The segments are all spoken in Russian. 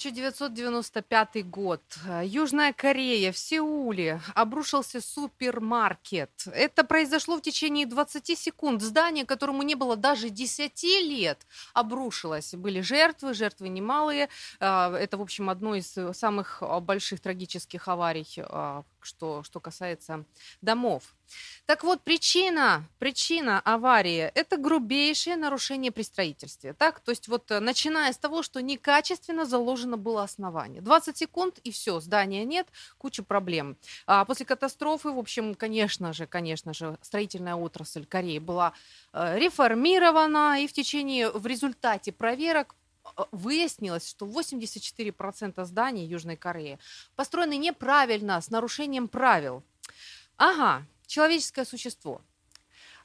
1995 год. Южная Корея, в Сеуле обрушился супермаркет. Это произошло в течение 20 секунд. Здание, которому не было даже 10 лет, обрушилось. Были жертвы, жертвы немалые. А, это, в общем, одно из самых больших трагических аварий, а, что, что касается домов. Так вот, причина, причина аварии – это грубейшее нарушение при строительстве. Так? То есть вот э, начиная с того, что некачественно заложено было основание. 20 секунд и все, здания нет, куча проблем. А после катастрофы, в общем, конечно же, конечно же, строительная отрасль Кореи была э, реформирована, и в течение, в результате проверок выяснилось, что 84% зданий Южной Кореи построены неправильно, с нарушением правил. Ага, человеческое существо.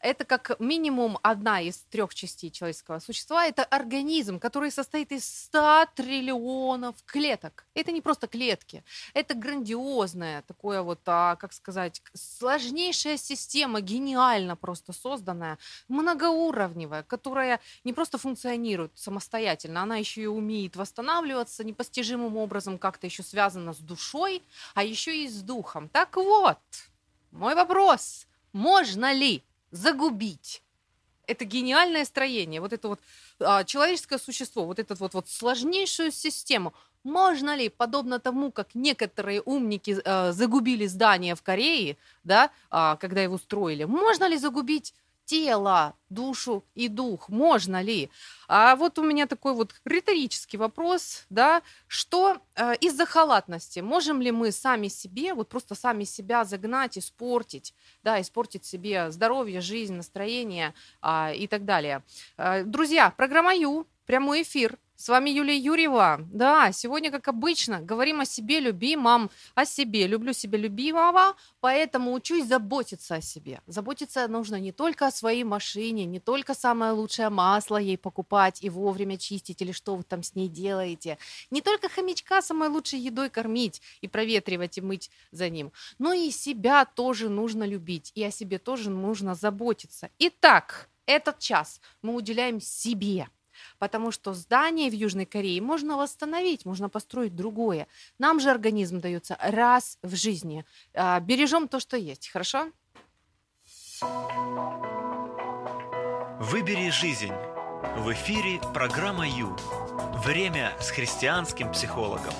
Это как минимум одна из трех частей человеческого существа. Это организм, который состоит из 100 триллионов клеток. Это не просто клетки. Это грандиозная, такое вот, а, как сказать, сложнейшая система, гениально просто созданная, многоуровневая, которая не просто функционирует самостоятельно, она еще и умеет восстанавливаться непостижимым образом, как-то еще связана с душой, а еще и с духом. Так вот, мой вопрос, можно ли загубить. Это гениальное строение, вот это вот а, человеческое существо, вот эту вот, вот сложнейшую систему, можно ли, подобно тому, как некоторые умники а, загубили здание в Корее, да, а, когда его строили, можно ли загубить тело, душу и дух. Можно ли? А вот у меня такой вот риторический вопрос, да, что э, из-за халатности можем ли мы сами себе, вот просто сами себя загнать, испортить, да, испортить себе здоровье, жизнь, настроение э, и так далее. Э, друзья, программа Ю, прямой эфир, с вами Юлия Юрьева. Да, сегодня, как обычно, говорим о себе любимом, о себе. Люблю себя любимого, поэтому учусь заботиться о себе. Заботиться нужно не только о своей машине, не только самое лучшее масло ей покупать и вовремя чистить, или что вы там с ней делаете. Не только хомячка самой лучшей едой кормить и проветривать и мыть за ним, но и себя тоже нужно любить, и о себе тоже нужно заботиться. Итак, этот час мы уделяем себе – потому что здание в Южной Корее можно восстановить, можно построить другое. Нам же организм дается раз в жизни. А, бережем то, что есть, хорошо? Выбери жизнь. В эфире программа Ю. Время с христианским психологом.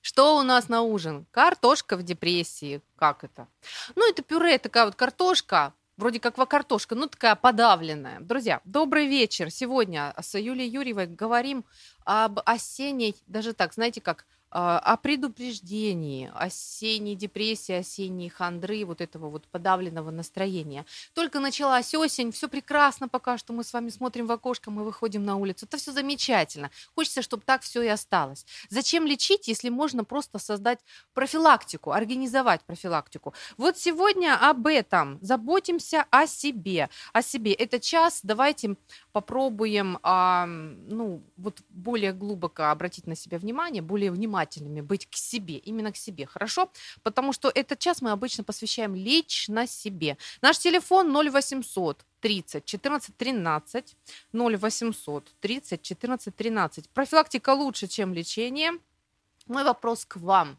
Что у нас на ужин? Картошка в депрессии. Как это? Ну, это пюре, такая вот картошка, вроде как картошка, ну такая подавленная. Друзья, добрый вечер. Сегодня с Юлией Юрьевой говорим об осенней, даже так, знаете как, о предупреждении осенней депрессии, осенней хандры, вот этого вот подавленного настроения. Только началась осень, все прекрасно пока что, мы с вами смотрим в окошко, мы выходим на улицу, это все замечательно. Хочется, чтобы так все и осталось. Зачем лечить, если можно просто создать профилактику, организовать профилактику? Вот сегодня об этом. Заботимся о себе, о себе. Это час, давайте попробуем, а, ну, вот более глубоко обратить на себя внимание, более внимательно внимательными быть к себе, именно к себе, хорошо? Потому что этот час мы обычно посвящаем лично себе. Наш телефон 0800 30 14 13 0800 30 14 13. Профилактика лучше, чем лечение. Мой вопрос к вам.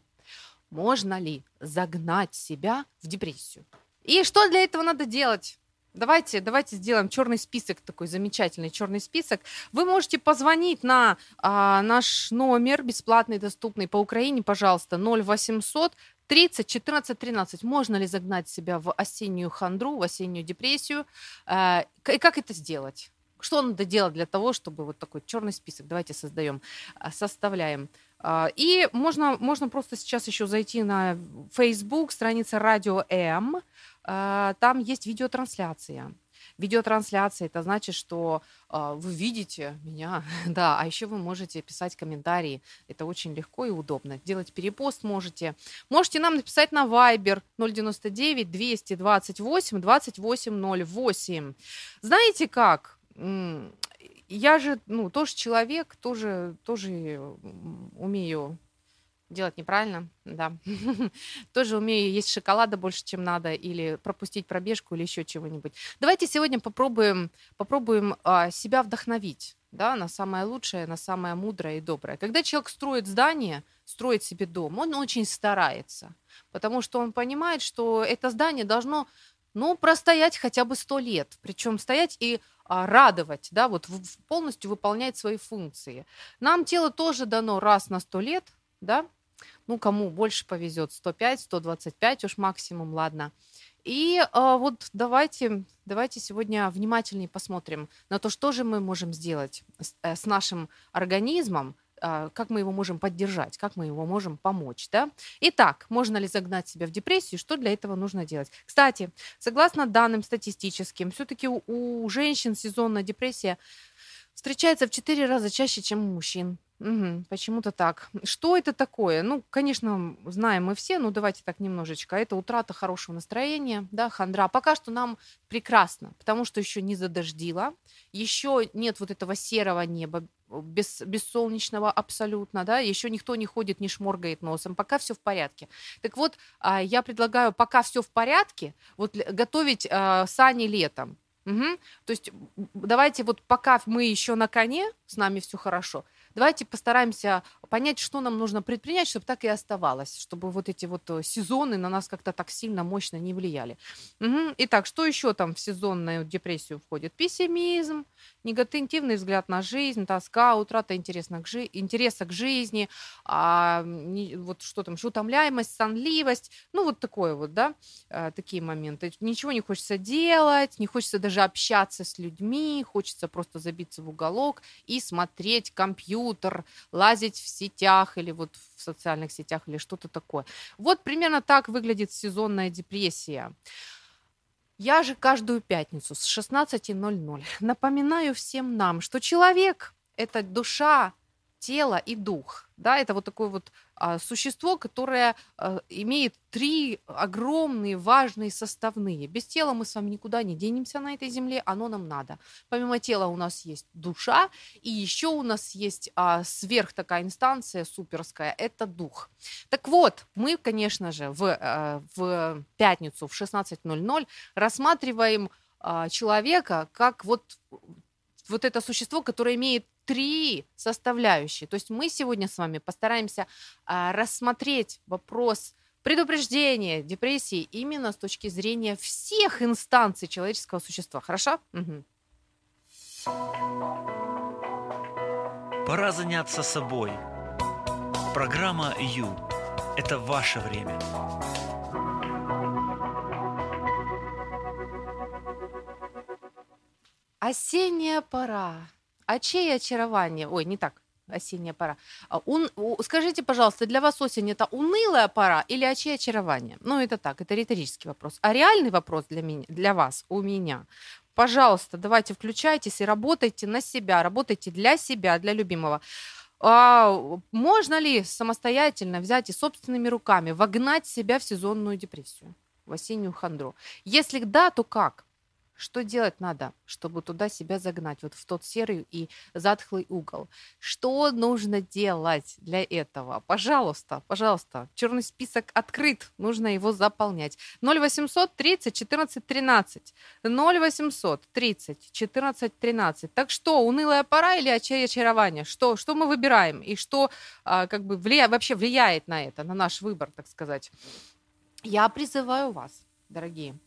Можно ли загнать себя в депрессию? И что для этого надо делать? Давайте, давайте сделаем черный список, такой замечательный черный список. Вы можете позвонить на а, наш номер бесплатный, доступный по Украине, пожалуйста, 0800 30 14 13. Можно ли загнать себя в осеннюю хандру, в осеннюю депрессию? А, и как это сделать? Что надо делать для того, чтобы вот такой черный список, давайте создаем, а, составляем. А, и можно, можно просто сейчас еще зайти на Facebook, страница Радио М, там есть видеотрансляция. Видеотрансляция это значит, что э, вы видите меня, да, а еще вы можете писать комментарии. Это очень легко и удобно. Делать перепост можете. Можете нам написать на Viber 099 228 2808. Знаете как? я же, ну, тоже человек, тоже, тоже умею делать неправильно, да. Тоже умею есть шоколада больше, чем надо, или пропустить пробежку, или еще чего-нибудь. Давайте сегодня попробуем, попробуем а, себя вдохновить, да, на самое лучшее, на самое мудрое и доброе. Когда человек строит здание, строит себе дом, он очень старается, потому что он понимает, что это здание должно, ну, простоять хотя бы сто лет, причем стоять и а, радовать, да, вот полностью выполнять свои функции. Нам тело тоже дано раз на сто лет, да, ну, кому больше повезет, 105, 125 уж максимум, ладно. И э, вот давайте, давайте сегодня внимательнее посмотрим на то, что же мы можем сделать с, э, с нашим организмом, э, как мы его можем поддержать, как мы его можем помочь. Да? Итак, можно ли загнать себя в депрессию, что для этого нужно делать? Кстати, согласно данным статистическим, все-таки у, у женщин сезонная депрессия встречается в 4 раза чаще, чем у мужчин. Мгм. Почему-то так. Что это такое? Ну, конечно, знаем мы все, но давайте так немножечко. Это утрата хорошего настроения, да, хандра. Пока что нам прекрасно, потому что еще не задождило, еще нет вот этого серого неба, без, бессолнечного абсолютно, да, еще никто не ходит, не шморгает носом, пока все в порядке. Так вот, а, я предлагаю, пока все в порядке, вот готовить а, сани летом. Мгм. То есть давайте вот пока мы еще на коне, с нами все хорошо, Давайте постараемся понять, что нам нужно предпринять, чтобы так и оставалось, чтобы вот эти вот э, сезоны на нас как-то так сильно, мощно не влияли. Угу. Итак, что еще там в сезонную депрессию входит? Пессимизм, негативный взгляд на жизнь, тоска, утрата интереса к, жи- интереса к жизни, а, не, вот что там, утомляемость, сонливость, ну вот такое вот, да, а, такие моменты. Ничего не хочется делать, не хочется даже общаться с людьми, хочется просто забиться в уголок и смотреть компьютер, лазить в сетях или вот в социальных сетях или что-то такое. Вот примерно так выглядит сезонная депрессия. Я же каждую пятницу с 16.00 напоминаю всем нам, что человек – это душа, тело и дух. Да, это вот такое вот существо, которое а, имеет три огромные важные составные. Без тела мы с вами никуда не денемся на этой земле, оно нам надо. Помимо тела у нас есть душа, и еще у нас есть а, сверх такая инстанция суперская, это дух. Так вот, мы, конечно же, в, а, в пятницу в 16.00 рассматриваем а, человека как вот вот это существо, которое имеет три составляющие. То есть мы сегодня с вами постараемся а, рассмотреть вопрос предупреждения депрессии именно с точки зрения всех инстанций человеческого существа. Хорошо? Угу. Пора заняться собой. Программа Ю – это ваше время. Осенняя пора. А чье очарование? Ой, не так. Осенняя пора. А, ун... Скажите, пожалуйста, для вас осень это унылая пора или очей очарование? Ну, это так, это риторический вопрос. А реальный вопрос для, меня, для вас, у меня. Пожалуйста, давайте включайтесь и работайте на себя, работайте для себя, для любимого. А, можно ли самостоятельно взять и собственными руками вогнать себя в сезонную депрессию, в осеннюю хандру? Если да, то как? Что делать надо, чтобы туда себя загнать, вот в тот серый и затхлый угол? Что нужно делать для этого? Пожалуйста, пожалуйста, черный список открыт, нужно его заполнять. 0800 30 14 13. 0800 30 14 13. Так что, унылая пора или очарование? Что, что мы выбираем? И что а, как бы влия... вообще влияет на это, на наш выбор, так сказать? Я призываю вас, дорогие,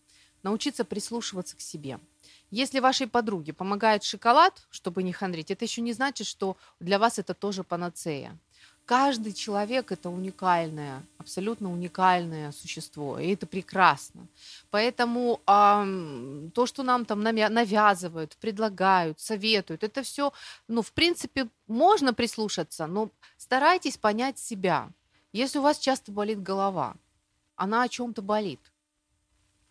научиться прислушиваться к себе. Если вашей подруге помогает шоколад, чтобы не хандрить, это еще не значит, что для вас это тоже панацея. Каждый человек это уникальное, абсолютно уникальное существо, и это прекрасно. Поэтому э, то, что нам там навязывают, предлагают, советуют, это все, ну, в принципе, можно прислушаться, но старайтесь понять себя. Если у вас часто болит голова, она о чем-то болит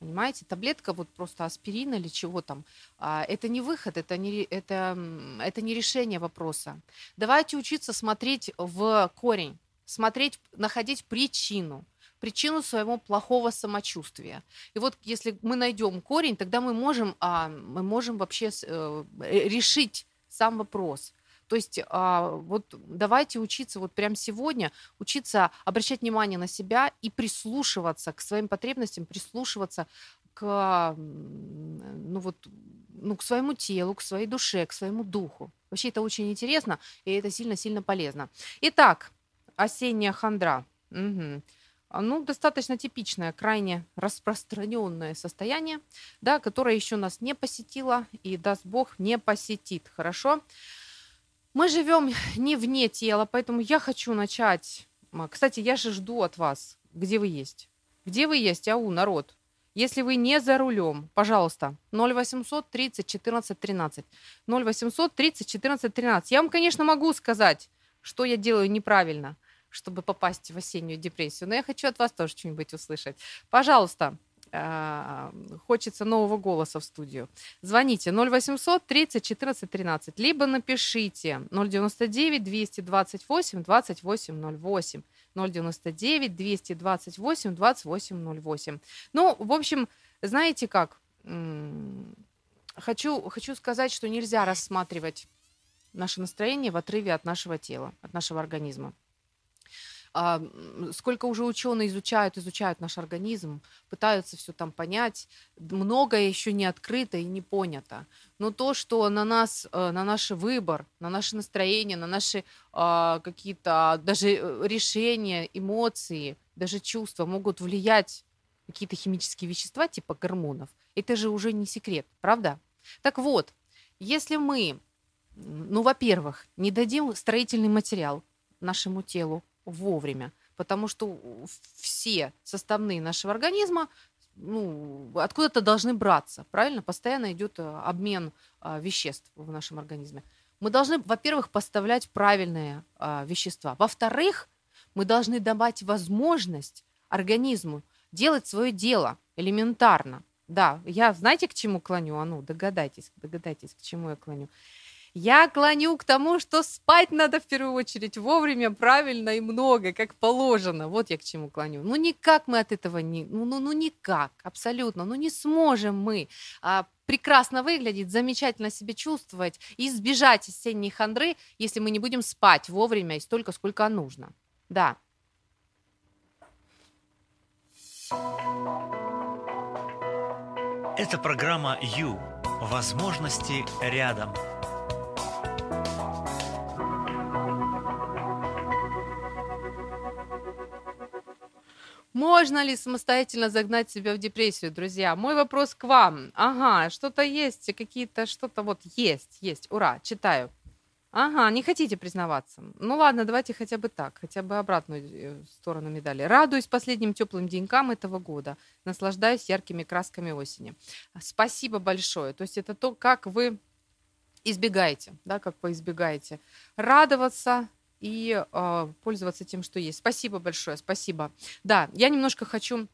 Понимаете, таблетка вот просто аспирина или чего там, а, это не выход, это не, это, это не решение вопроса. Давайте учиться смотреть в корень, смотреть, находить причину, причину своего плохого самочувствия. И вот если мы найдем корень, тогда мы можем, а, мы можем вообще э, решить сам вопрос. То есть а, вот давайте учиться вот прямо сегодня, учиться обращать внимание на себя и прислушиваться к своим потребностям, прислушиваться к, ну вот, ну, к своему телу, к своей душе, к своему духу. Вообще это очень интересно, и это сильно-сильно полезно. Итак, осенняя хандра. Угу. Ну, достаточно типичное, крайне распространенное состояние, да, которое еще нас не посетило и, даст Бог, не посетит. Хорошо? Мы живем не вне тела, поэтому я хочу начать. Кстати, я же жду от вас, где вы есть. Где вы есть, ау, народ? Если вы не за рулем, пожалуйста, 0800 30 14 13. 0800 30 14 13. Я вам, конечно, могу сказать, что я делаю неправильно, чтобы попасть в осеннюю депрессию, но я хочу от вас тоже что-нибудь услышать. Пожалуйста, хочется нового голоса в студию. Звоните 0800 30 14 13, либо напишите 099 228 28 08. 099 228 28 08. Ну, в общем, знаете как? Хочу, хочу сказать, что нельзя рассматривать наше настроение в отрыве от нашего тела, от нашего организма. А, сколько уже ученые изучают, изучают наш организм, пытаются все там понять, многое еще не открыто и не понято. Но то, что на нас, э, на наш выбор, на наше настроение, на наши а, какие-то даже э, решения, эмоции, даже чувства могут влиять какие-то химические вещества типа гормонов, это же уже не секрет, правда? Так вот, если мы, ну, во-первых, не дадим строительный материал нашему телу, вовремя, потому что все составные нашего организма ну, откуда-то должны браться, правильно? Постоянно идет э, обмен а, веществ в нашем организме. Мы должны, во-первых, поставлять правильные а, вещества. Во-вторых, мы должны давать возможность организму делать свое дело элементарно. Да, я знаете, к чему клоню? А ну, догадайтесь, догадайтесь, к чему я клоню. Я клоню к тому, что спать надо в первую очередь вовремя, правильно и много, как положено. Вот я к чему клоню. Ну никак мы от этого не, ну, ну, ну никак, абсолютно, ну не сможем мы а, прекрасно выглядеть, замечательно себя чувствовать и избежать осенней хандры, если мы не будем спать вовремя и столько, сколько нужно. Да. Это программа «Ю». Возможности рядом. Можно ли самостоятельно загнать себя в депрессию, друзья? Мой вопрос к вам. Ага, что-то есть, какие-то, что-то вот есть, есть. Ура, читаю. Ага, не хотите признаваться. Ну ладно, давайте хотя бы так, хотя бы обратную э, сторону медали. Радуюсь последним теплым денькам этого года. Наслаждаюсь яркими красками осени. Спасибо большое. То есть это то, как вы избегаете, да, как вы избегаете. Радоваться, и э, пользоваться тем, что есть. Спасибо большое, спасибо. Да, я немножко хочу,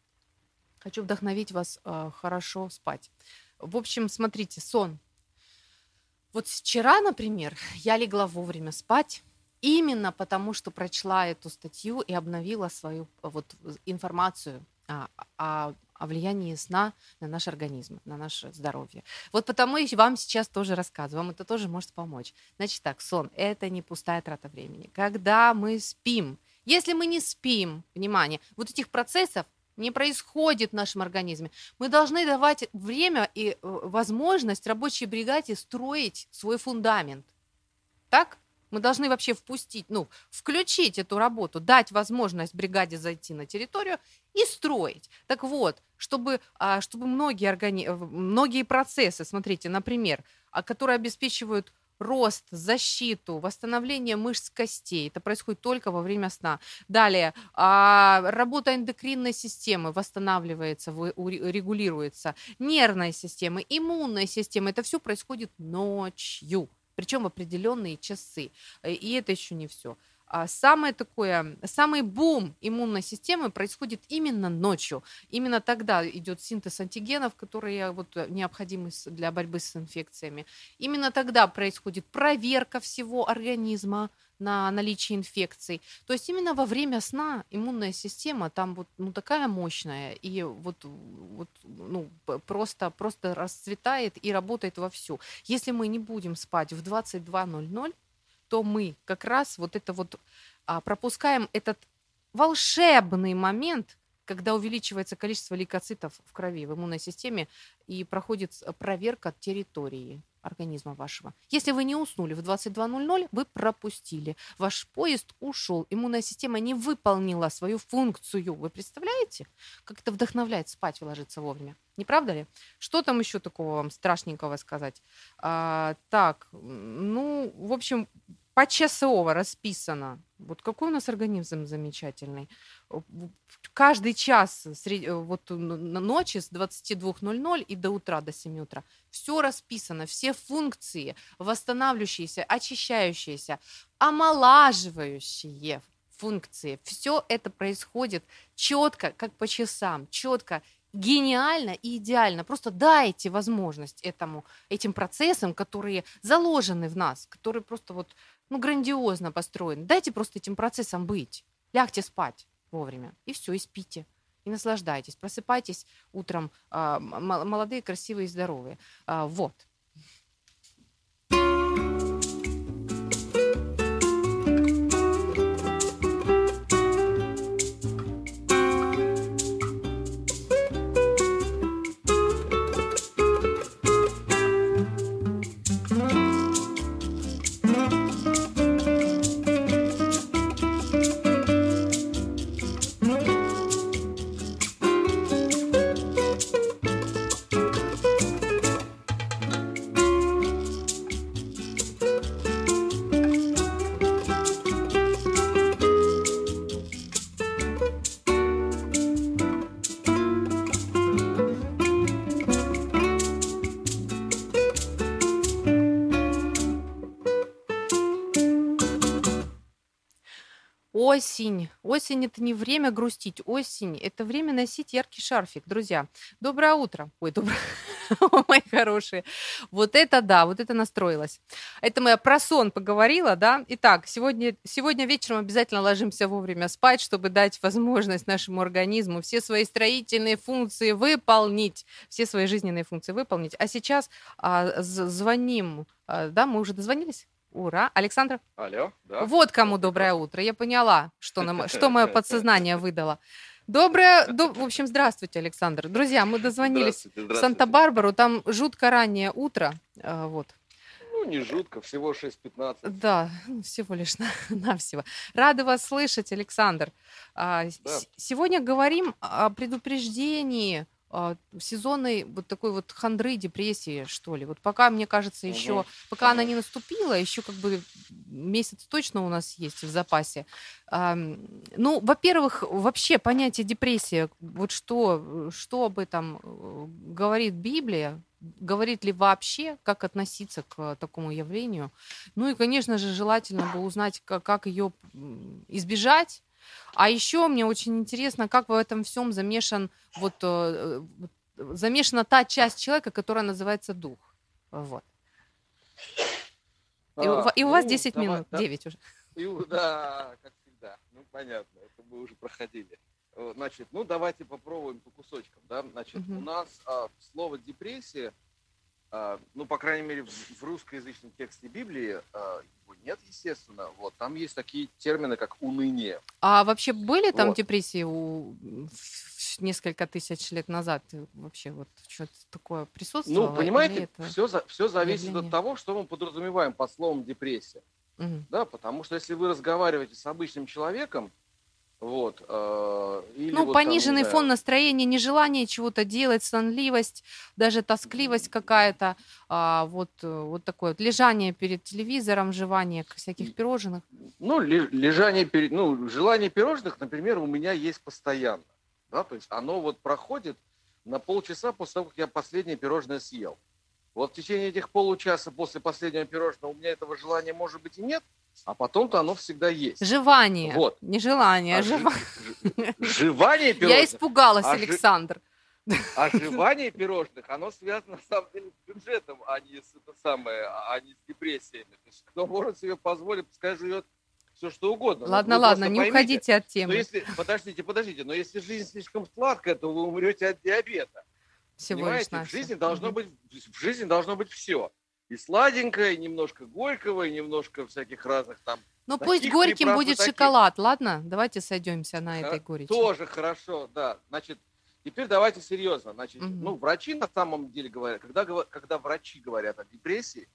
хочу вдохновить вас э, хорошо спать. В общем, смотрите, сон. Вот вчера, например, я легла вовремя спать, именно потому, что прочла эту статью и обновила свою вот, информацию о, о о влиянии сна на наш организм, на наше здоровье. Вот потому и вам сейчас тоже рассказываю, вам это тоже может помочь. Значит так, сон – это не пустая трата времени. Когда мы спим, если мы не спим, внимание, вот этих процессов не происходит в нашем организме. Мы должны давать время и э, возможность рабочей бригаде строить свой фундамент. Так? Мы должны вообще впустить, ну, включить эту работу, дать возможность бригаде зайти на территорию и строить. Так вот, чтобы, а, чтобы многие, органи... многие процессы, смотрите, например, а, которые обеспечивают рост, защиту, восстановление мышц костей. Это происходит только во время сна. Далее, а, работа эндокринной системы восстанавливается, регулируется. Нервная система, иммунная система. Это все происходит ночью причем в определенные часы. Э, и это еще не все. А самое такое, самый бум иммунной системы происходит именно ночью. Именно тогда идет синтез антигенов, которые вот необходимы для борьбы с инфекциями. Именно тогда происходит проверка всего организма, на наличие инфекций. То есть именно во время сна иммунная система там вот ну, такая мощная и вот, вот ну, просто, просто расцветает и работает вовсю. Если мы не будем спать в 22.00, то мы как раз вот это вот а, пропускаем этот волшебный момент, когда увеличивается количество лейкоцитов в крови, в иммунной системе, и проходит проверка территории организма вашего. Если вы не уснули в 22.00, вы пропустили. Ваш поезд ушел. Иммунная система не выполнила свою функцию. Вы представляете, как это вдохновляет спать и ложиться вовремя? Не правда ли? Что там еще такого вам страшненького сказать? А, так, ну, в общем, почасово расписано. Вот какой у нас организм замечательный. Каждый час вот ночи с 22.00 и до утра, до 7 утра. Все расписано, все функции, восстанавливающиеся, очищающиеся, омолаживающие функции. Все это происходит четко, как по часам, четко гениально и идеально. Просто дайте возможность этому, этим процессам, которые заложены в нас, которые просто вот ну, грандиозно построен. Дайте просто этим процессам быть. Лягте спать вовремя. И все, и спите. И наслаждайтесь. Просыпайтесь утром э, молодые, красивые и здоровые. Э, вот. Осень. Осень это не время грустить. Осень это время носить яркий шарфик, друзья. Доброе утро. Ой, доброе. Мои хорошие. Вот это да, вот это настроилась. Это мы про сон поговорила, да. Итак, сегодня, сегодня вечером обязательно ложимся вовремя спать, чтобы дать возможность нашему организму все свои строительные функции выполнить, все свои жизненные функции выполнить. А сейчас а, звоним, а, да, мы уже дозвонились? Ура. Александр? Алло, да. Вот кому доброе утро. Я поняла, что, нам, что мое подсознание выдало. Доброе, до... в общем, здравствуйте, Александр. Друзья, мы дозвонились здравствуйте, здравствуйте. в Санта-Барбару, там жутко раннее утро, а, вот. Ну, не жутко, всего 6.15. Да, ну, всего лишь на, навсего. Рады вас слышать, Александр. А, да. Сегодня говорим о предупреждении сезонной вот такой вот хандры, депрессии, что ли. Вот пока, мне кажется, еще, угу. пока она не наступила, еще как бы месяц точно у нас есть в запасе. Ну, во-первых, вообще понятие депрессия, вот что, что об этом э, говорит Библия, говорит ли вообще, как относиться к такому явлению. Ну и, конечно же, желательно бы узнать, как ее избежать, а еще мне очень интересно, как в этом всем замешан вот э, замешана та часть человека, которая называется дух. Вот. И, а, и у вас ну, 10 давай, минут, да? 9 уже. И, да, как всегда. Ну, понятно, это мы уже проходили. Э, значит, ну давайте попробуем по кусочкам. Да? Значит, угу. у нас а, слово депрессия ну, по крайней мере, в, русскоязычном тексте Библии а, его нет, естественно. Вот, там есть такие термины, как уныние. А вообще были там вот. депрессии у несколько тысяч лет назад? Вообще вот что-то такое присутствовало? Ну, понимаете, все, все зависит от того, что мы подразумеваем под словом депрессия. Угу. Да, потому что если вы разговариваете с обычным человеком, вот. Э, или ну, вот пониженный там, фон да. настроения, нежелание чего-то делать, сонливость, даже тоскливость какая-то, а, вот, э, вот такое вот лежание перед телевизором, жевание всяких пирожных. Ну, лежание перед, ну, желание пирожных, например, у меня есть постоянно, да, то есть оно вот проходит на полчаса после того, как я последнее пирожное съел. Вот в течение этих получаса после последнего пирожного у меня этого желания может быть и нет, а потом-то оно всегда есть. Жевание. Вот. Не желание, а, а жевание. Жевание пирожных. Я испугалась, а Александр. А жевание пирожных, оно связано на самом деле с бюджетом, а не с, это самое, а не с депрессиями. То есть кто может себе позволить, пускай живет все что угодно. Ладно, Вы ладно, не поймите, уходите от Но темы. если, подождите, подождите, но если жизнь слишком сладкая, то вы умрете от диабета. Всего лишь Понимаете, в навсего. жизни должно быть, в жизни должно быть все. И сладенькое, и немножко горького, и немножко всяких разных там. Ну пусть горьким будет таких. шоколад, ладно? Давайте сойдемся на этой горечи. Тоже хорошо, да. Значит, теперь давайте серьезно. Значит, Мгм. ну, врачи на самом деле говорят, когда, когда врачи говорят о депрессии,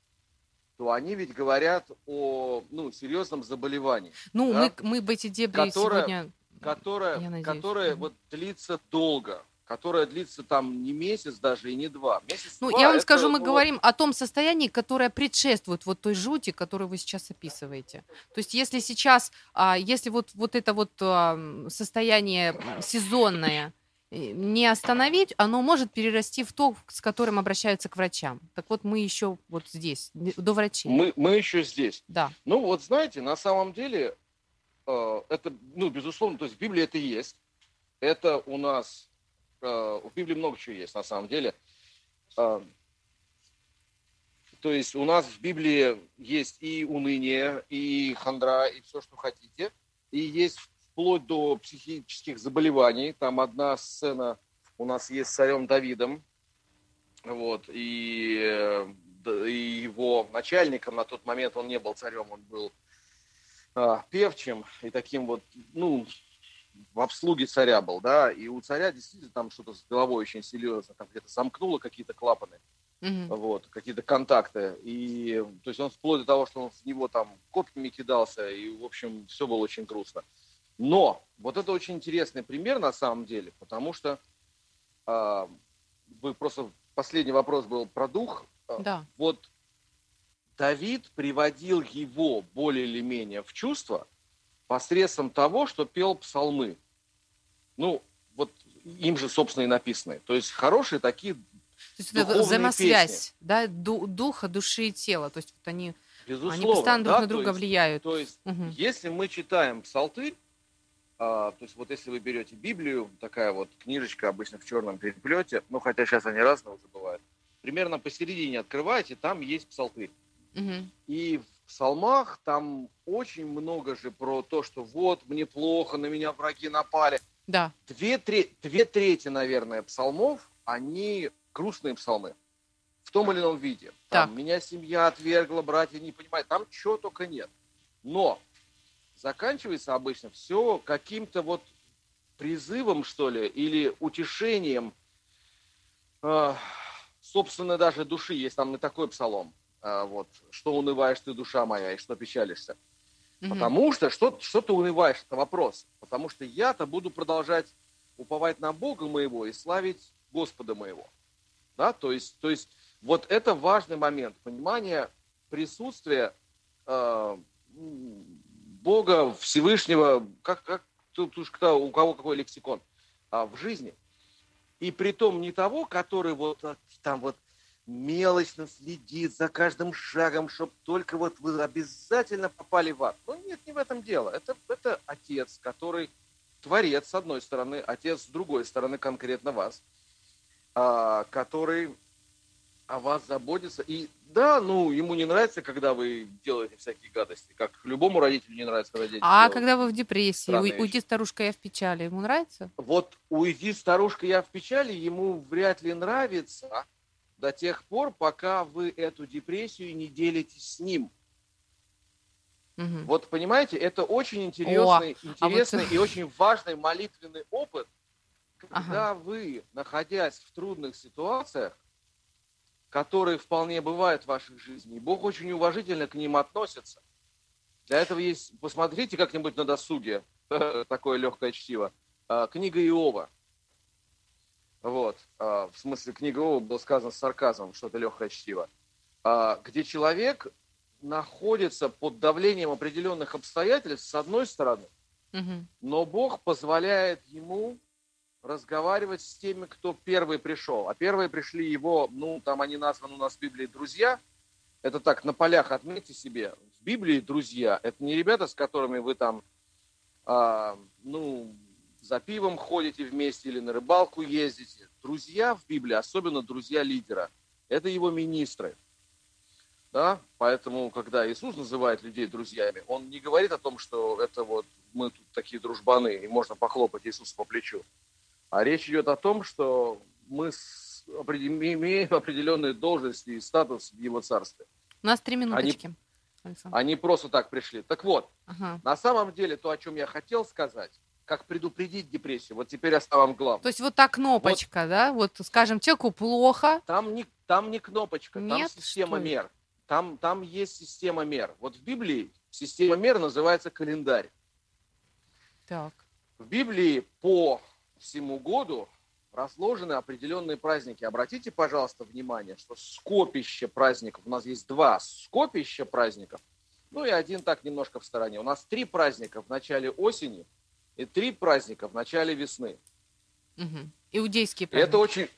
то они ведь говорят о, ну, серьезном заболевании, Ну, да, мы, мы в эти дебри которая- сегодня... которое, Я надеюсь. которое вот длится долго, которое длится там не месяц даже и не два. Месяц, Ну, два я вам это, скажу, мы ну, говорим о том состоянии, которое предшествует вот той жути, которую вы сейчас описываете. То есть, если сейчас, а, если вот, вот это вот а, состояние сезонное э, не остановить, оно может перерасти в то, с которым обращаются к врачам. Так вот, мы еще вот здесь, до врачей. Мы, мы еще здесь. Да. Ну, вот знаете, на самом деле, э, это, ну, безусловно, то есть в Библии это есть. Это у нас, в Библии много чего есть, на самом деле. Э, то есть у нас в Библии есть и уныние, и хандра, и все, что хотите. И есть вплоть до психических заболеваний. Там одна сцена у нас есть с царем Давидом. Вот, и, э, и его начальником на тот момент он не был царем, он был а, певчим и таким вот, ну, в обслуге царя был, да, и у царя действительно там что-то с головой очень серьезно, там где-то замкнуло какие-то клапаны, Мгм. вот, какие-то контакты, и, то есть он вплоть до того, что он в него там копьями кидался, и, в общем, все было очень грустно. Но вот это очень интересный пример на самом деле, потому что а, вы просто, последний вопрос был про дух, а, Да. вот Давид приводил его более или менее в чувство посредством того, что пел псалмы. Ну, вот им же, собственно, и написаны. То есть хорошие такие, То есть это взаимосвязь, да, ду- духа, души и тела. То есть вот они, безусловно. они постоянно друг да, на то друга есть- влияют. То есть, Мгм. если мы читаем псалтырь, а, то есть вот если вы берете Библию, такая вот книжечка обычно в черном переплете, ну хотя сейчас они разные уже бывают, примерно посередине открываете, там есть псалтырь. Мгм. И псалмах там очень много же про то, что вот, мне плохо, на меня враги напали. Да. Две, тре- две трети, наверное, псалмов, они грустные псалмы. В том или ином виде. Там, Так. меня семья отвергла, братья не понимают. Там чего только нет. Но заканчивается обычно все каким-то вот призывом, что ли, или утешением э, собственной даже души. Есть там и такой псалом. Э, вот, что унываешь ты, душа моя, и что печалишься. Мгм. Потому что, что, что ты унываешь, это вопрос. Потому что я-то буду продолжать уповать на Бога моего и славить Господа моего. Да, то есть, то есть вот это важный момент, понимание присутствия э, Бога Всевышнего, как, как тут уж кто, у кого какой лексикон, а, в жизни. И при том не того, который вот а, там вот мелочно следит за каждым шагом, чтобы только вот вы обязательно попали в ад. Ну нет, не в этом дело. Это, это отец, который творец, с одной стороны, отец, с другой стороны, конкретно вас, а, который о вас заботится. И да, ну, ему не нравится, когда вы делаете всякие гадости, как любому родителю не нравится, когда дети А делают. когда вы в депрессии, странные уй- уйди, старушка, я в печали, ему нравится? Вот уйди, старушка, я в печали, ему вряд ли нравится до тех пор, пока вы эту депрессию не делитесь с ним. Мгм. Вот понимаете, это очень интересный, а вот- интересный и очень важный молитвенный опыт, когда Ага. вы, находясь в трудных ситуациях, которые вполне бывают в вашей жизни, Бог очень уважительно к ним относится. Для этого есть, посмотрите как-нибудь на досуге, такое легкое чтиво, а, книга Иова. Вот, а, в смысле, книга Иова было сказано с сарказмом, что это легкое чтиво, а, где человек находится под давлением определенных обстоятельств, с одной стороны, Мгм. но Бог позволяет ему разговаривать с теми, кто первый пришел. А первые пришли его, ну, там они названы у нас в Библии друзья. Это так, на полях отметьте себе. В Библии друзья – это не ребята, с которыми вы там, а, ну, за пивом ходите вместе или на рыбалку ездите. Друзья в Библии, особенно друзья лидера, это его министры. Да? Поэтому, когда Иисус называет людей друзьями, он не говорит о том, что это вот мы тут такие дружбаны, и можно похлопать Иисуса по плечу. А речь идет о том, что мы имеем определенные должности и статус в его царстве. У нас три минуточки. Они, они просто так пришли. Так вот, ага. на самом деле то, о чем я хотел сказать, как предупредить депрессию. Вот теперь о самом главном. То есть вот та кнопочка, вот, да? Вот, скажем, человеку плохо. Там не, там не кнопочка, Нет, там система мер. Там, там есть система мер. Вот в Библии система мер называется календарь. Так. В Библии по всему году разложены определенные праздники. Обратите, пожалуйста, внимание, что скопище праздников, у нас есть два скопища праздников, ну и один так немножко в стороне. У нас три праздника в начале осени и три праздника в начале весны. Угу. Иудейские праздники. Это очень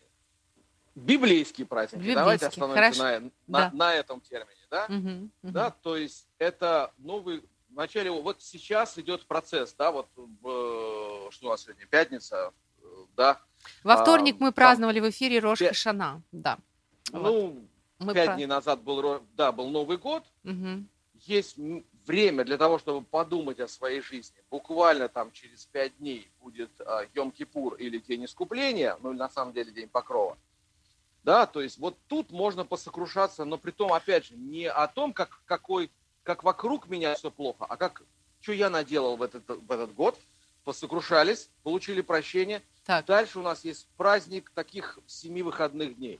библейские праздники. Библейские. Давайте остановимся на, на, да. на этом термине. Да? Угу, угу. да, то есть это новый в начале, вот сейчас идет процесс, да, вот что у нас сегодня, пятница, да. Во вторник а, мы праздновали там, в эфире Рош Хашана, да. Ну, вот. пять про... дней назад был, да, был Новый год. Угу. Есть время для того, чтобы подумать о своей жизни. Буквально там через пять дней будет а, Йом-Кипур или День Искупления, ну или на самом деле День Покрова. Да, то есть вот тут можно посокрушаться, но при том, опять же, не о том, как, какой, как вокруг меня все плохо, а как, что я наделал в этот, в этот год, посокрушались, получили прощение. Так. Дальше у нас есть праздник таких семи выходных дней.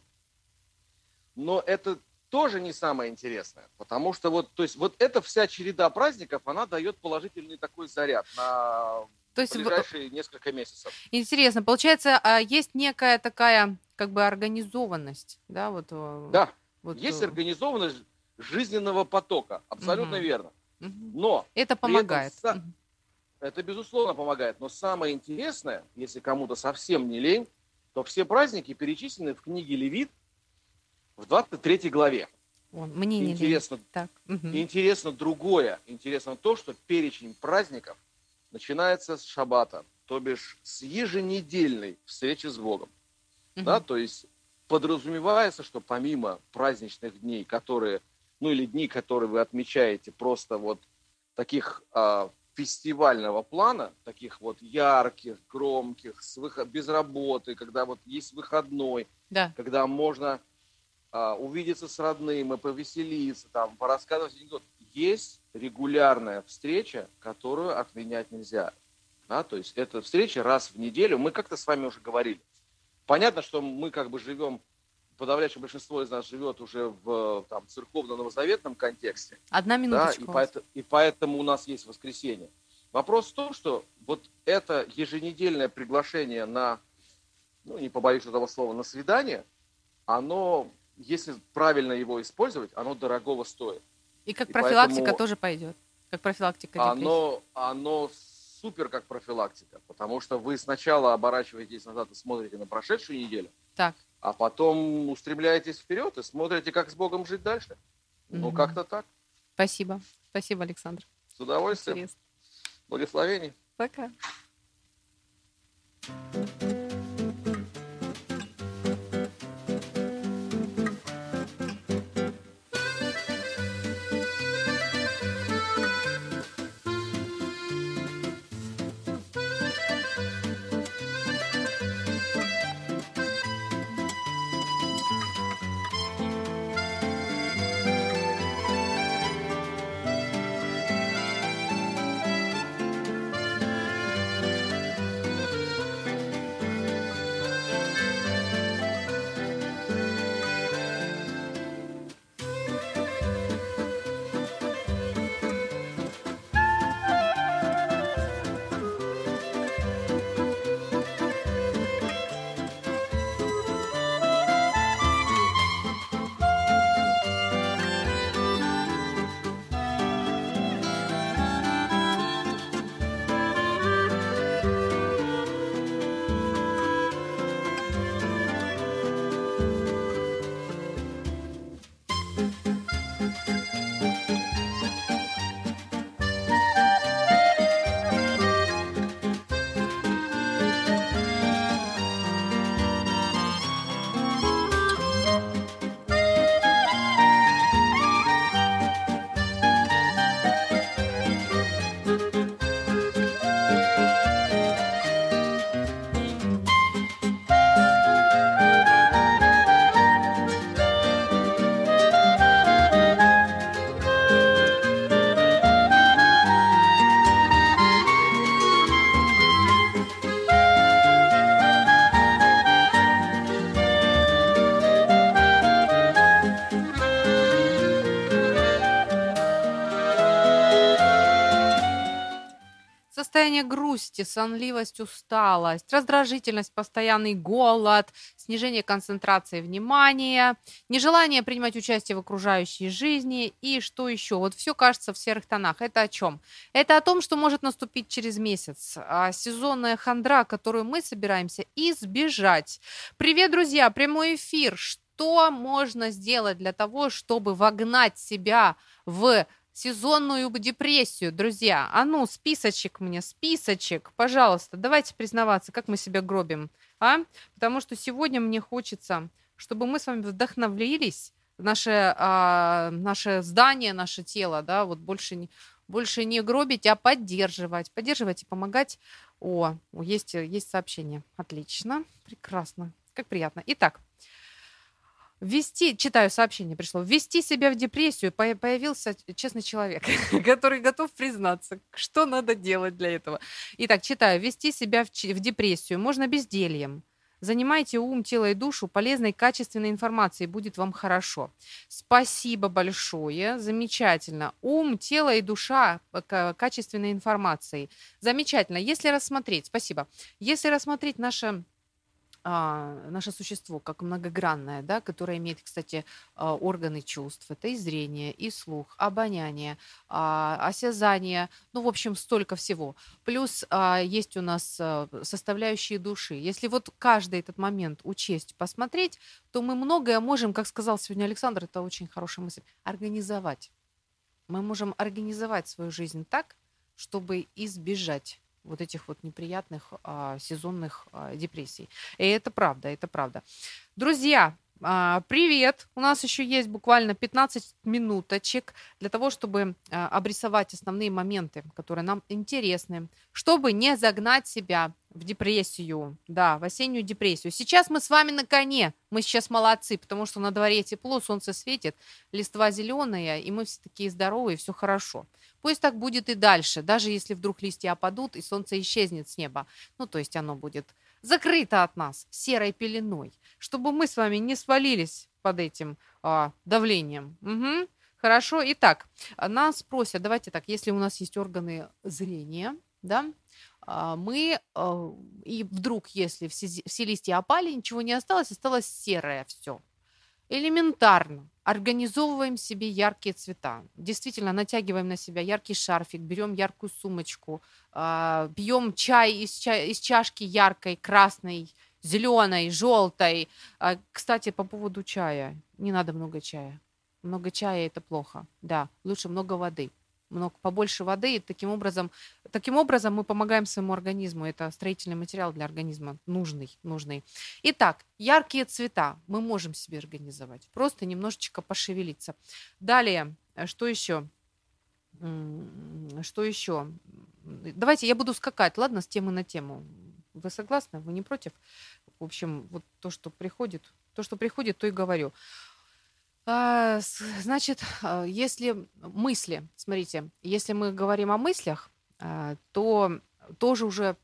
Но это тоже не самое интересное, потому что вот, то есть вот эта вся череда праздников, она дает положительный такой заряд на то есть ближайшие в... несколько месяцев. Интересно, получается, а, есть некая такая как бы организованность, да, вот. Э, да. Вот... Есть э, организованность жизненного потока, абсолютно угу. верно. Угу. Но это помогает. Этом, угу. Это безусловно помогает. Но самое интересное, если кому-то совсем не лень, то все праздники перечислены в книге Левит в 23 главе. Мне не интересно, так. Угу. интересно другое. Интересно то, что перечень праздников начинается с шаббата, то бишь с еженедельной встречи с Богом. Угу. Да, то есть подразумевается, что помимо праздничных дней, которые, ну или дни, которые вы отмечаете просто вот таких а, фестивального плана, таких вот ярких, громких, с выход, без работы, когда вот есть выходной, да. когда можно увидеться с родным повеселиться, там, порассказывать анекдот. Есть регулярная встреча, которую отменять нельзя. Да, то есть это встреча раз в неделю. Мы как-то с вами уже говорили. Понятно, что мы как бы живем, подавляющее большинство из нас живет уже в там, церковно-новозаветном контексте. Одна минуточка. Да, и, поэтому, и поэтому у нас есть воскресенье. Вопрос в том, что вот это еженедельное приглашение на, ну не побоюсь этого слова, на свидание, оно, если правильно его использовать, оно дорогого стоит. И как и профилактика тоже пойдет. Как профилактика Оно, оно супер как профилактика, потому что вы сначала оборачиваетесь назад и смотрите на прошедшую неделю, так. а потом устремляетесь вперед и смотрите, как с Богом жить дальше. Mm-hmm. Ну, как-то так. Спасибо. Спасибо, Александр. С удовольствием. Интересно. Благословений. Пока. Состояние грусти, сонливость, усталость, раздражительность, постоянный голод, снижение концентрации внимания, нежелание принимать участие в окружающей жизни и что еще? Вот все кажется в серых тонах. Это о чем? Это о том, что может наступить через месяц. А сезонная хандра, которую мы собираемся избежать. Привет, друзья! Прямой эфир. Что можно сделать для того, чтобы вогнать себя в сезонную депрессию, друзья. А ну, списочек мне, списочек, пожалуйста, давайте признаваться, как мы себя гробим, а? Потому что сегодня мне хочется, чтобы мы с вами вдохновлялись, наше, а, наше здание, наше тело, да, вот больше не, больше не гробить, а поддерживать, поддерживать и помогать. О, есть, есть сообщение. Отлично, прекрасно, как приятно. Итак, ввести, читаю сообщение пришло, ввести себя в депрессию, появился честный человек, который готов признаться, что надо делать для этого. Итак, читаю, ввести себя в, в депрессию можно бездельем. Занимайте ум, тело и душу полезной, качественной информацией, будет вам хорошо. Спасибо большое, замечательно. Ум, тело и душа качественной информацией. Замечательно. Если рассмотреть, спасибо. Если рассмотреть наше а, наше существо как многогранное, да, которое имеет, кстати, а, органы чувств. Это и зрение, и слух, обоняние, а, осязание, ну, в общем, столько всего. Плюс а, есть у нас а, составляющие души. Если вот каждый этот момент учесть, посмотреть, то мы многое можем, как сказал сегодня Александр, это очень хорошая мысль, организовать. Мы можем организовать свою жизнь так, чтобы избежать вот этих вот неприятных а, сезонных а, депрессий. И это правда, это правда. Друзья, а, привет! У нас еще есть буквально 15 минуточек для того, чтобы а, обрисовать основные моменты, которые нам интересны, чтобы не загнать себя в депрессию, да, в осеннюю депрессию. Сейчас мы с вами на коне, мы сейчас молодцы, потому что на дворе тепло, солнце светит, листва зеленая, и мы все такие здоровые, все хорошо. Пусть так будет и дальше, даже если вдруг листья опадут и солнце исчезнет с неба. Ну, то есть оно будет закрыто от нас серой пеленой, чтобы мы с вами не свалились под этим а, давлением. Угу. Хорошо. Итак, нас просят, давайте так, если у нас есть органы зрения, да, мы, а, и вдруг, если все, все листья опали, ничего не осталось, осталось серое все. Элементарно. Организовываем себе яркие цвета. Действительно, натягиваем на себя яркий шарфик, берем яркую сумочку, а, пьем чай из, чай из чашки яркой, красной, зеленой, желтой. Кстати, по поводу чая. Не надо много чая. Много чая это плохо. Да, лучше много воды много, побольше воды, и таким образом, таким образом мы помогаем своему организму. Это строительный материал для организма нужный, нужный. Итак, яркие цвета мы можем себе организовать, просто немножечко пошевелиться. Далее, что еще? Что еще? Давайте я буду скакать, ладно, с темы на тему. Вы согласны? Вы не против? В общем, вот то, что приходит, то, что приходит, то и говорю. А, значит, а, если мысли, смотрите, если мы говорим о мыслях, а, то тоже уже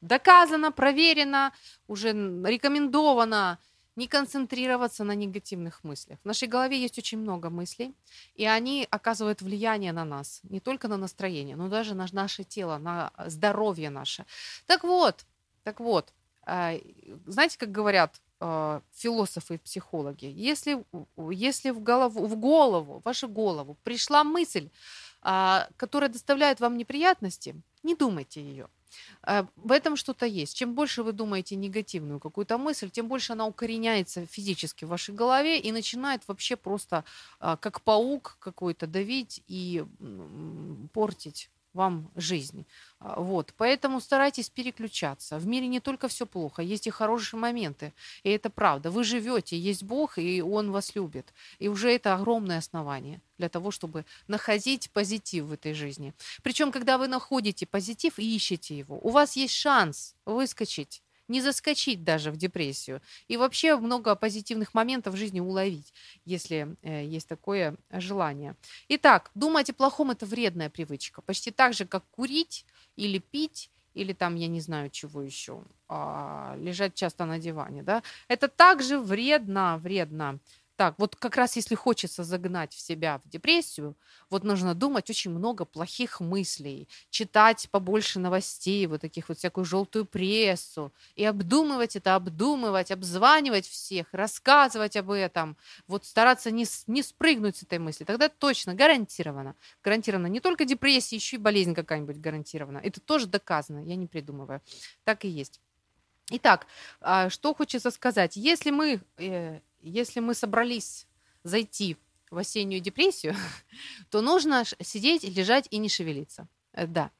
доказано, проверено, уже рекомендовано не концентрироваться на негативных мыслях. В нашей голове есть очень много мыслей, и они оказывают влияние на нас, не только на настроение, но даже на наше тело, на здоровье наше. Так вот, так вот, знаете, как говорят, э, философы и психологи, если, если в, голову, в голову, в вашу голову пришла мысль, э, которая доставляет вам неприятности, не думайте ее. Э, в этом что-то есть. Чем больше вы думаете негативную какую-то мысль, тем больше она укореняется физически в вашей голове и начинает вообще просто как паук какой-то давить и портить вам жизнь. А, вот. Поэтому старайтесь переключаться. В мире не только все плохо, есть и хорошие моменты. И это правда. Вы живете, есть Бог, и Он вас любит. И уже это огромное основание для того, чтобы находить позитив в этой жизни. Причем, когда вы находите позитив и ищете его, у вас есть шанс выскочить не заскочить даже в депрессию. И вообще много позитивных моментов в жизни уловить, если э, есть такое желание. Итак, думать о плохом – это вредная привычка. Почти так же, как курить или пить, или там, я не знаю, чего еще, а, лежать часто на диване. Да? Это также вредно, вредно Так, вот как раз если хочется загнать в себя в депрессию, вот нужно думать очень много плохих мыслей, читать побольше новостей, вот таких вот всякую желтую прессу, и обдумывать это, обдумывать, обзванивать всех, рассказывать об этом, вот стараться не, не спрыгнуть с этой мысли. Тогда точно, гарантированно. Гарантированно не только депрессия, еще и болезнь какая-нибудь гарантирована. Это тоже доказано, я не придумываю. Так и есть. Итак, а, что хочется сказать. Если мы э, если мы собрались зайти в осеннюю депрессию, то нужно сидеть, лежать и не шевелиться. Э, да.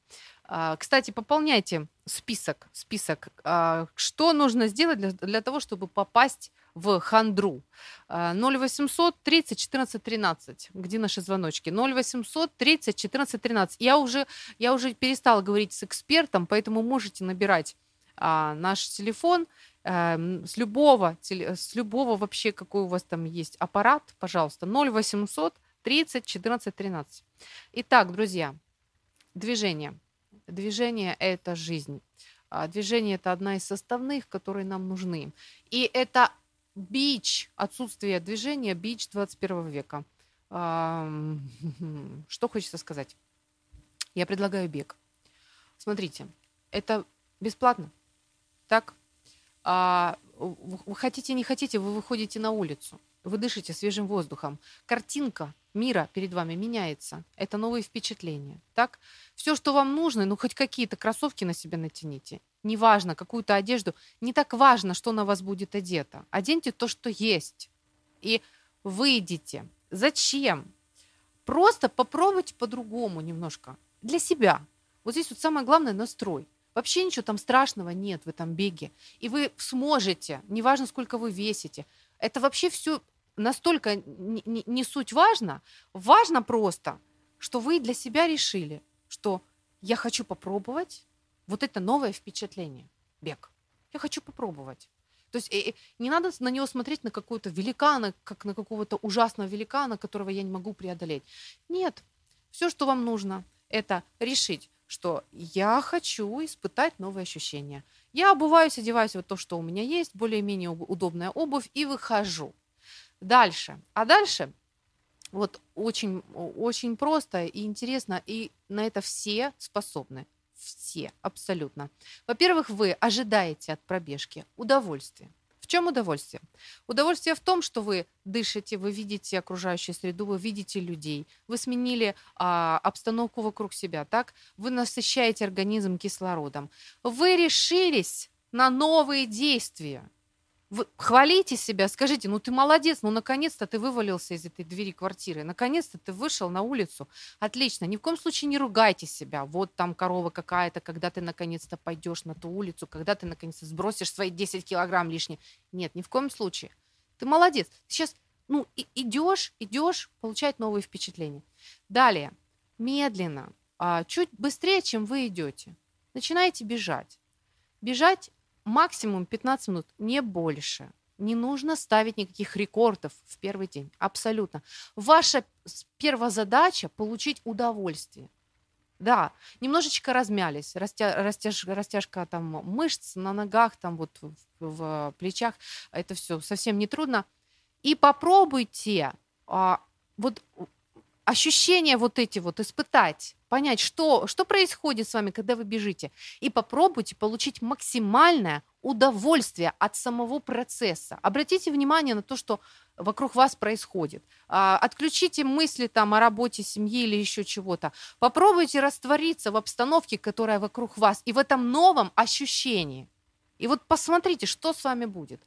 А, кстати, пополняйте список, список, а, что нужно сделать для, для того, чтобы попасть в хандру. 0800 30 14 13. Где наши звоночки? 0800 30 14 13. Я уже, я уже перестала говорить с экспертом, поэтому можете набирать а, наш телефон с любого, с любого вообще, какой у вас там есть аппарат, пожалуйста, 0800 30 14 13. Итак, друзья, движение. Движение – это жизнь. А, движение – это одна из составных, которые нам нужны. И это бич, отсутствие движения, бич 21 века. Что хочется сказать? Я предлагаю бег. Смотрите, это бесплатно. Так, а, вы хотите, не хотите, вы выходите на улицу, вы дышите свежим воздухом. Картинка мира перед вами меняется. Это новые впечатления. Так? Все, что вам нужно, ну хоть какие-то кроссовки на себя натяните. Неважно, какую-то одежду. Не так важно, что на вас будет одето. Оденьте то, что есть. И выйдите. Зачем? Просто попробуйте по-другому немножко. Для себя. Вот здесь вот самое главное настрой. Вообще ничего там страшного нет в этом беге. И вы сможете, неважно, сколько вы весите. Это вообще все настолько не, не, суть важно. Важно просто, что вы для себя решили, что я хочу попробовать вот это новое впечатление. Бег. Я хочу попробовать. То есть э, э, не надо на него смотреть на какого-то великана, как на какого-то ужасного великана, которого я не могу преодолеть. Нет. Все, что вам нужно, это решить, что я хочу испытать новые ощущения. Я обуваюсь, одеваюсь вот то, что у меня есть, более-менее удобная обувь, и выхожу. Дальше. А дальше вот очень, очень просто и интересно, и на это все способны. Все, абсолютно. Во-первых, вы ожидаете от пробежки удовольствия. В чем удовольствие? Удовольствие в том, что вы дышите, вы видите окружающую среду, вы видите людей, вы сменили а, обстановку вокруг себя, так? Вы насыщаете организм кислородом. Вы решились на новые действия. Вы хвалите себя, скажите, ну ты молодец, ну наконец-то ты вывалился из этой двери квартиры, наконец-то ты вышел на улицу. Отлично, ни в коем случае не ругайте себя. Вот там корова какая-то, когда ты наконец-то пойдешь на ту улицу, когда ты наконец-то сбросишь свои 10 килограмм лишние. Нет, ни в коем случае. Ты молодец. Сейчас, ну, идешь, идешь получать новые впечатления. Далее, медленно, а, чуть быстрее, чем вы идете, начинаете бежать. Бежать максимум 15 минут, не больше. Не нужно ставить никаких рекордов в первый день. Абсолютно. Ваша первая задача – получить удовольствие. Да, немножечко размялись, растя, растяж, растяжка там мышц на ногах, там вот в, в плечах, это все совсем не трудно. И попробуйте а, вот ощущения вот эти вот испытать, понять, что, что происходит с вами, когда вы бежите, и попробуйте получить максимальное удовольствие от самого процесса. Обратите внимание на то, что вокруг вас происходит. А, отключите мысли там о работе, семье или еще чего-то. Попробуйте раствориться в обстановке, которая вокруг вас, и в этом новом ощущении. И вот посмотрите, что с вами будет.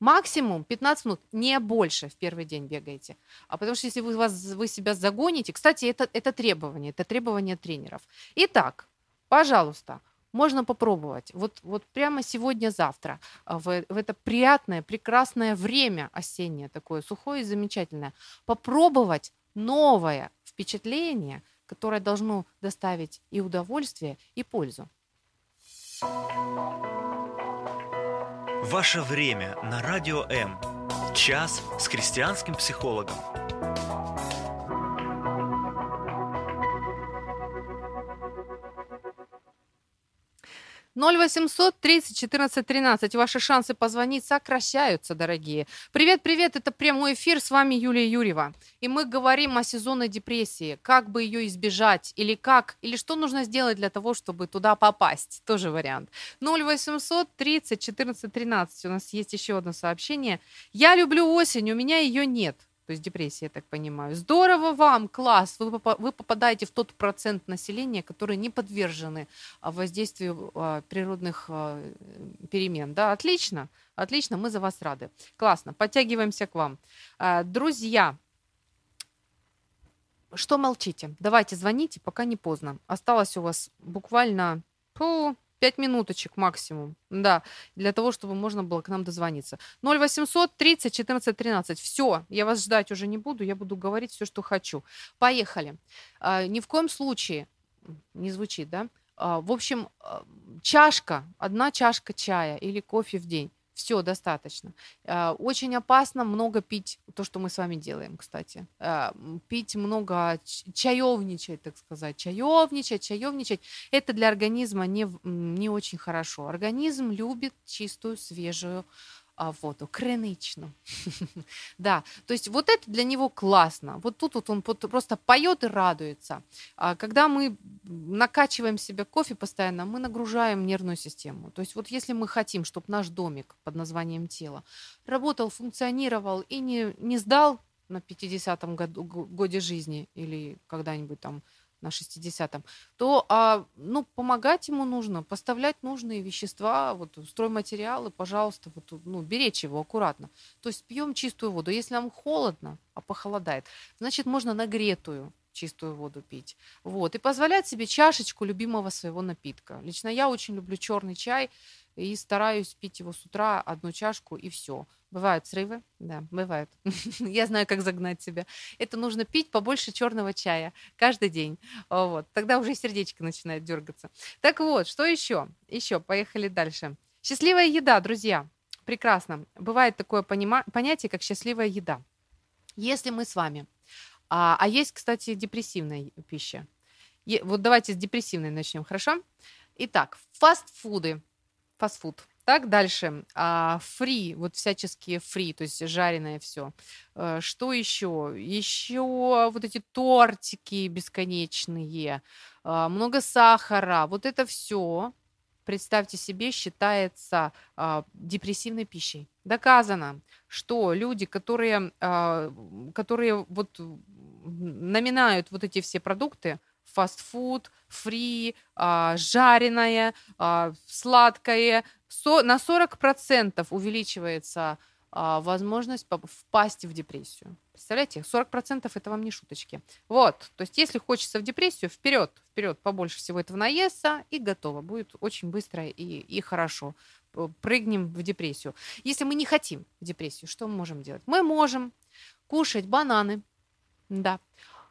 Максимум 15 минут, не больше в первый день бегаете. А потому что если вы, вас, вы себя загоните, кстати, это, это требование, это требование тренеров. Итак, пожалуйста, можно попробовать. Вот, вот прямо сегодня-завтра, а, в, в это приятное, прекрасное время осеннее, такое сухое и замечательное, попробовать новое впечатление, которое должно доставить и удовольствие, и пользу. Ваше время на Радио М. Час с христианским психологом. 0800 30 14 13. Ваши шансы позвонить сокращаются, дорогие. Привет, привет, это прямой эфир, с вами Юлия Юрьева. И мы говорим о сезонной депрессии, как бы ее избежать, или как, или что нужно сделать для того, чтобы туда попасть. Тоже вариант. 0800 30 14 13. У нас есть еще одно сообщение. Я люблю осень, у меня ее нет то есть депрессия, я так понимаю. Здорово вам, класс, вы, вы попадаете в тот процент населения, которые не подвержены а, воздействию а, природных а, перемен. Да, отлично, отлично, мы за вас рады. Классно, подтягиваемся к вам. Друзья, что молчите? Давайте звоните, пока не поздно. Осталось у вас буквально... Фу, 5 минуточек максимум, да, для того, чтобы можно было к нам дозвониться. 0800 30 14 13. Все, я вас ждать уже не буду, я буду говорить все, что хочу. Поехали. А, ни в коем случае, не звучит, да? А, в общем, а, чашка, одна чашка чая или кофе в день все, достаточно. А, очень опасно много пить, то, что мы с вами делаем, кстати. А, пить много, чаевничать, так сказать. Чаевничать, чаевничать. Это для организма не, не очень хорошо. Организм любит чистую, свежую воду, кринично. да, то есть вот это для него классно. Вот тут вот он просто поет и радуется. А когда мы накачиваем себе кофе постоянно, мы нагружаем нервную систему. То есть вот если мы хотим, чтобы наш домик под названием тело работал, функционировал и не, не сдал на 50-м году, годе жизни или когда-нибудь там на 60-м, то а, ну, помогать ему нужно, поставлять нужные вещества, вот, стройматериалы, пожалуйста, вот, ну, беречь его аккуратно. То есть пьем чистую воду. Если нам холодно, а похолодает, значит, можно нагретую чистую воду пить. Вот. И позволять себе чашечку любимого своего напитка. Лично я очень люблю черный чай и стараюсь пить его с утра, одну чашку и все. Бывают срывы, да, бывают. Я знаю, как загнать себя. Это нужно пить побольше черного чая каждый день. Вот. Тогда уже сердечко начинает дергаться. Так вот, что еще? Еще, поехали дальше. Счастливая еда, друзья. Прекрасно. Бывает такое понима- понятие, как счастливая еда. Если мы с вами... А, а есть, кстати, депрессивная пища. Е- вот давайте с депрессивной начнем, хорошо? Итак, фастфуды. Фастфуд так, дальше. А, фри, вот всяческие фри, то есть жареное все. А, что еще? Еще вот эти тортики бесконечные, а, много сахара. Вот это все, представьте себе, считается а, депрессивной пищей. Доказано, что люди, которые, которые вот наминают вот эти все продукты, фастфуд, фри, жареное, сладкое, на 40% увеличивается а, возможность впасть в депрессию. Представляете, 40% это вам не шуточки. Вот, то есть если хочется в депрессию, вперед, вперед, побольше всего этого наесться и готово. Будет очень быстро и, и хорошо. Прыгнем в депрессию. Если мы не хотим в депрессию, что мы можем делать? Мы можем кушать бананы, да,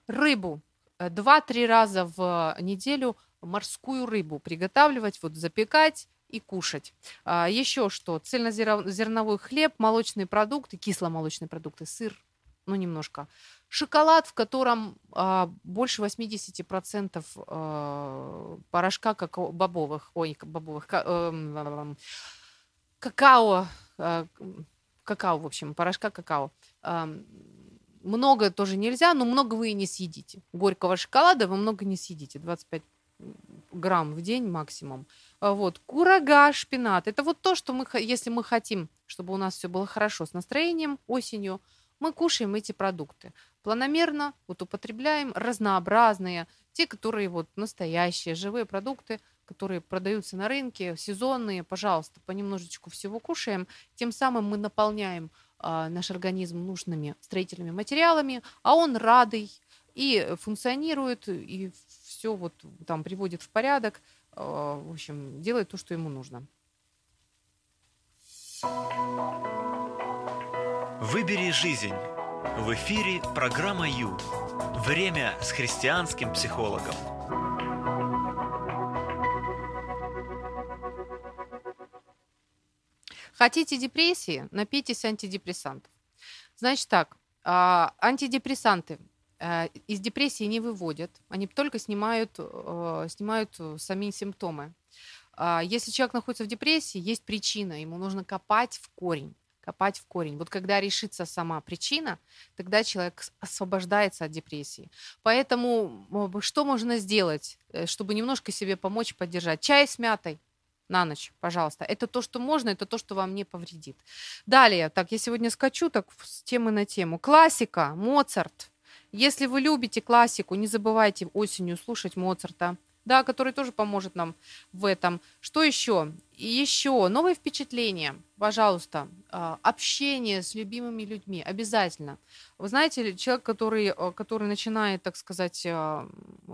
рыбу, 2-3 раза в неделю морскую рыбу приготавливать, вот запекать и кушать. А, еще что? Цельнозерновой хлеб, молочные продукты, кисломолочные продукты, сыр, ну немножко. Шоколад, в котором а, больше 80% а, порошка какао, бобовых, ой, бобовых, ка, э, какао, э, какао, в общем, порошка какао. Э, много тоже нельзя, но много вы и не съедите. Горького шоколада вы много не съедите, 25 грамм в день максимум. А вот, курага, шпинат. Это вот то, что мы, если мы хотим, чтобы у нас все было хорошо с настроением осенью, мы кушаем эти продукты. Планомерно вот употребляем разнообразные, те, которые вот настоящие, живые продукты, которые продаются на рынке, сезонные, пожалуйста, понемножечку всего кушаем. Тем самым мы наполняем а, наш организм нужными строительными материалами, а он радый и функционирует, и все вот там приводит в порядок, в общем, делает то, что ему нужно. Выбери жизнь. В эфире программа Ю. Время с христианским психологом. Хотите депрессии? Напейтесь антидепрессантов. Значит так, а, антидепрессанты э, из депрессии не выводят, они только снимают, э, снимают сами симптомы. А, если человек находится в депрессии, есть причина, ему нужно копать в корень копать в корень. Вот когда решится сама причина, тогда человек освобождается от депрессии. Поэтому что можно сделать, э, чтобы немножко себе помочь, поддержать? Чай с мятой на ночь, пожалуйста. Это то, что можно, это то, что вам не повредит. Далее, так, я сегодня скачу так с темы на тему. Классика, Моцарт. Если вы любите классику, не забывайте осенью слушать Моцарта да, который тоже поможет нам в этом. Что еще? еще новые впечатления, пожалуйста, а, общение с любимыми людьми обязательно. Вы знаете, человек, который, э, который начинает, так сказать, э,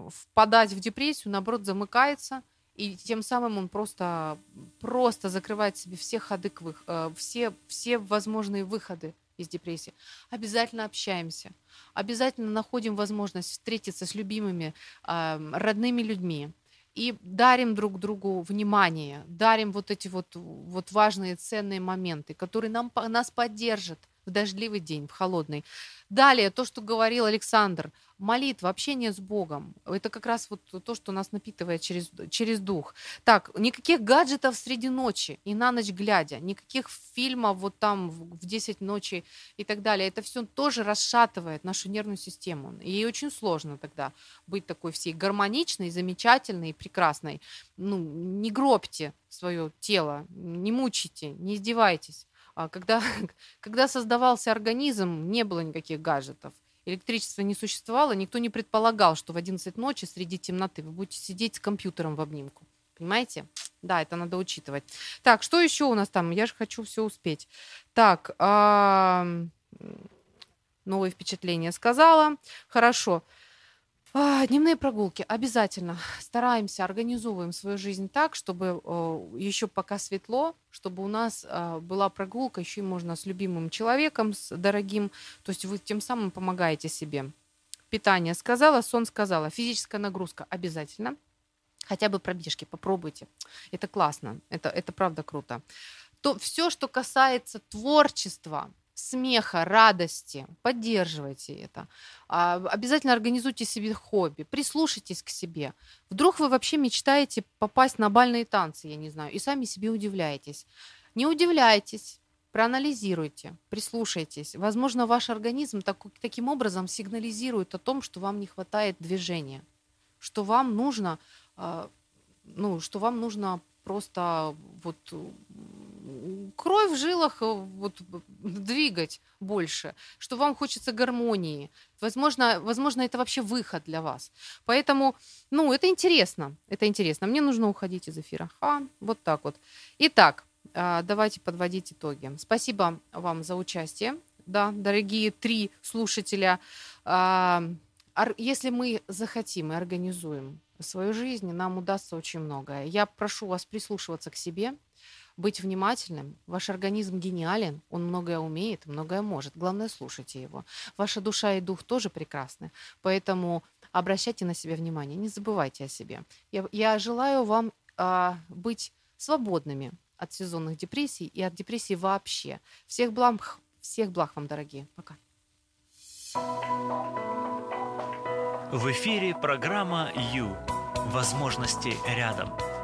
впадать в депрессию, наоборот, замыкается, и тем самым он просто, просто закрывает себе все ходы, к вы, э, все, все возможные выходы из депрессии, обязательно общаемся, обязательно находим возможность встретиться с любимыми, родными людьми. И дарим друг другу внимание, дарим вот эти вот, вот важные ценные моменты, которые нам, нас поддержат в дождливый день, в холодный. Далее, то, что говорил Александр, молитва, общение с Богом. Это как раз вот то, что нас напитывает через, через дух. Так, никаких гаджетов среди ночи и на ночь глядя, никаких фильмов вот там в 10 ночи и так далее. Это все тоже расшатывает нашу нервную систему. И очень сложно тогда быть такой всей гармоничной, замечательной и прекрасной. Ну, не гробьте свое тело, не мучите, не издевайтесь. А когда, когда создавался организм, не было никаких гаджетов. Электричества не существовало, никто не предполагал, что в 11 ночи среди темноты вы будете сидеть с компьютером в обнимку. Понимаете? Да, это надо учитывать. Так, что еще у нас там? Я же хочу все успеть. Так, новые впечатления сказала. Хорошо. А, дневные прогулки обязательно. Стараемся, организовываем свою жизнь так, чтобы еще пока светло, чтобы у нас а, была прогулка еще и можно с любимым человеком, с дорогим. То есть вы тем самым помогаете себе. Питание сказала, сон сказала. Физическая нагрузка обязательно. Хотя бы пробежки, попробуйте. Это классно, это, это правда круто. То все, что касается творчества, смеха, радости. Поддерживайте это. А, обязательно организуйте себе хобби, прислушайтесь к себе. Вдруг вы вообще мечтаете попасть на бальные танцы, я не знаю, и сами себе удивляетесь. Не удивляйтесь, проанализируйте, прислушайтесь. Возможно, ваш организм так, таким образом сигнализирует о том, что вам не хватает движения, что вам нужно, а, ну, что вам нужно просто вот кровь в жилах э, вот, двигать больше, что вам хочется гармонии. Возможно, возможно, это вообще выход для вас. Поэтому, ну, это интересно. Это интересно. Мне нужно уходить из эфира. А, вот так вот. Итак, а, давайте подводить итоги. Спасибо вам за участие. Да, дорогие три слушателя. А, если мы захотим и организуем свою жизнь, нам удастся очень многое. Я прошу вас прислушиваться к себе, быть внимательным. Ваш организм гениален, он многое умеет, многое может. Главное, слушайте его. Ваша душа и дух тоже прекрасны, поэтому обращайте на себя внимание, не забывайте о себе. Я, я желаю вам а, быть свободными от сезонных депрессий и от депрессий вообще. Всех благ, всех благ вам, дорогие. Пока. В эфире программа «Ю». Возможности рядом.